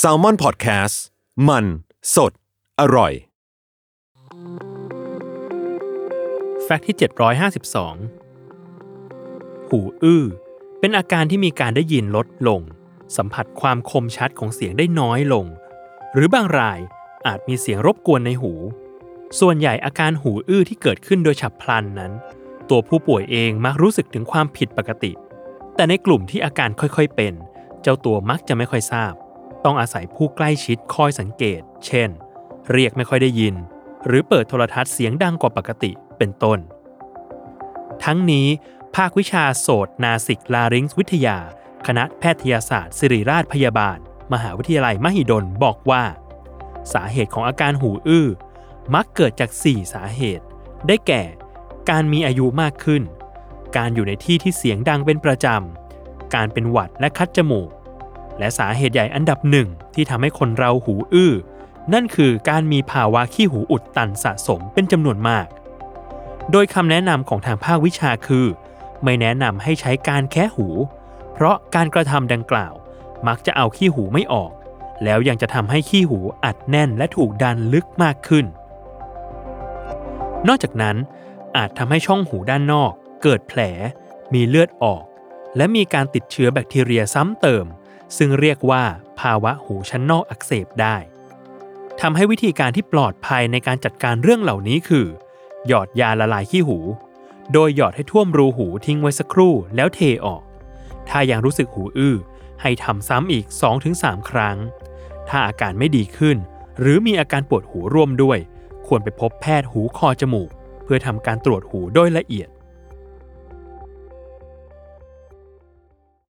s a l ม o n PODCAST มัน สด อร่อย แฟกต์ที่ 752 หูอื้อ เป็นอาการที่มีการได้ยินลดลง สัมผัสความคมชัดของเสียงได้น้อยลง หรือบางรายอาจมีเสียงรบกวนในหู ส่วนใหญ่อาการหูอื้อที่เกิดขึ้นโดยฉับพลันนั้น ตัวผู้ป่วยเองมักรู้สึกถึงความผิดปกติ แต่ในกลุ่มที่อาการค่อยๆเป็น เจ้าตัวมักจะไม่ค่อยทราบ ต้องอาศัยผู้ใกล้ชิดคอยสังเกต เช่น เรียกไม่ค่อยได้ยิน หรือเปิดโทรทัศน์เสียงดังกว่าปกติเป็นต้น ทั้งนี้ ภาควิชาโสตนาสิกลาริงส์วิทยา คณะแพทยศาสตร์ ศิริราชพยาบาล มหาวิทยาลัยมหิดลบอกว่า สาเหตุของอาการหูอื้อ มักเกิดจาก 4 สาเหตุ ได้แก่ การมีอายุมากขึ้น การอยู่ในที่ที่เสียงดังเป็นประจำ การเป็นหวัดและคัดจมูก และสาเหตุใหญ่อันดับหนึ่งที่ทำให้คนเราหูอื้อ นั่นคือการมีภาวะขี้หูอุดตันสะสมเป็นจำนวนมาก โดยคำแนะนำของทางภาควิชาคือ ไม่แนะนำให้ใช้การแคะหู เพราะการกระทำดังกล่าว มักจะเอาขี้หูไม่ออก แล้วยังจะทำให้ขี้หูอัดแน่นและถูกดันลึกมากขึ้น นอกจากนั้นอาจทำให้ช่องหูด้านนอก เกิดแผล มีเลือดออก และมีการติดเชื้อแบคทีเรียซ้ำเติม ซึ่งเรียกว่าภาวะหูชั้นนอกอักเสบได้ทำให้วิธีการที่ปลอดภัยในการจัดการเรื่องเหล่านี้คือ หยอดยาละลายขี้หู โดยหยอดให้ท่วมรูหูทิ้งไว้สักครู่แล้วเทออก ถ้ายังรู้สึกหูอื้อ ให้ทำซ้ำอีก 2-3 ครั้ง ถ้าอาการไม่ดีขึ้น หรือมีอาการปวดหูร่วมด้วย ควรไปพบแพทย์หูคอจมูก เพื่อทำการตรวจหูโดยละเอียด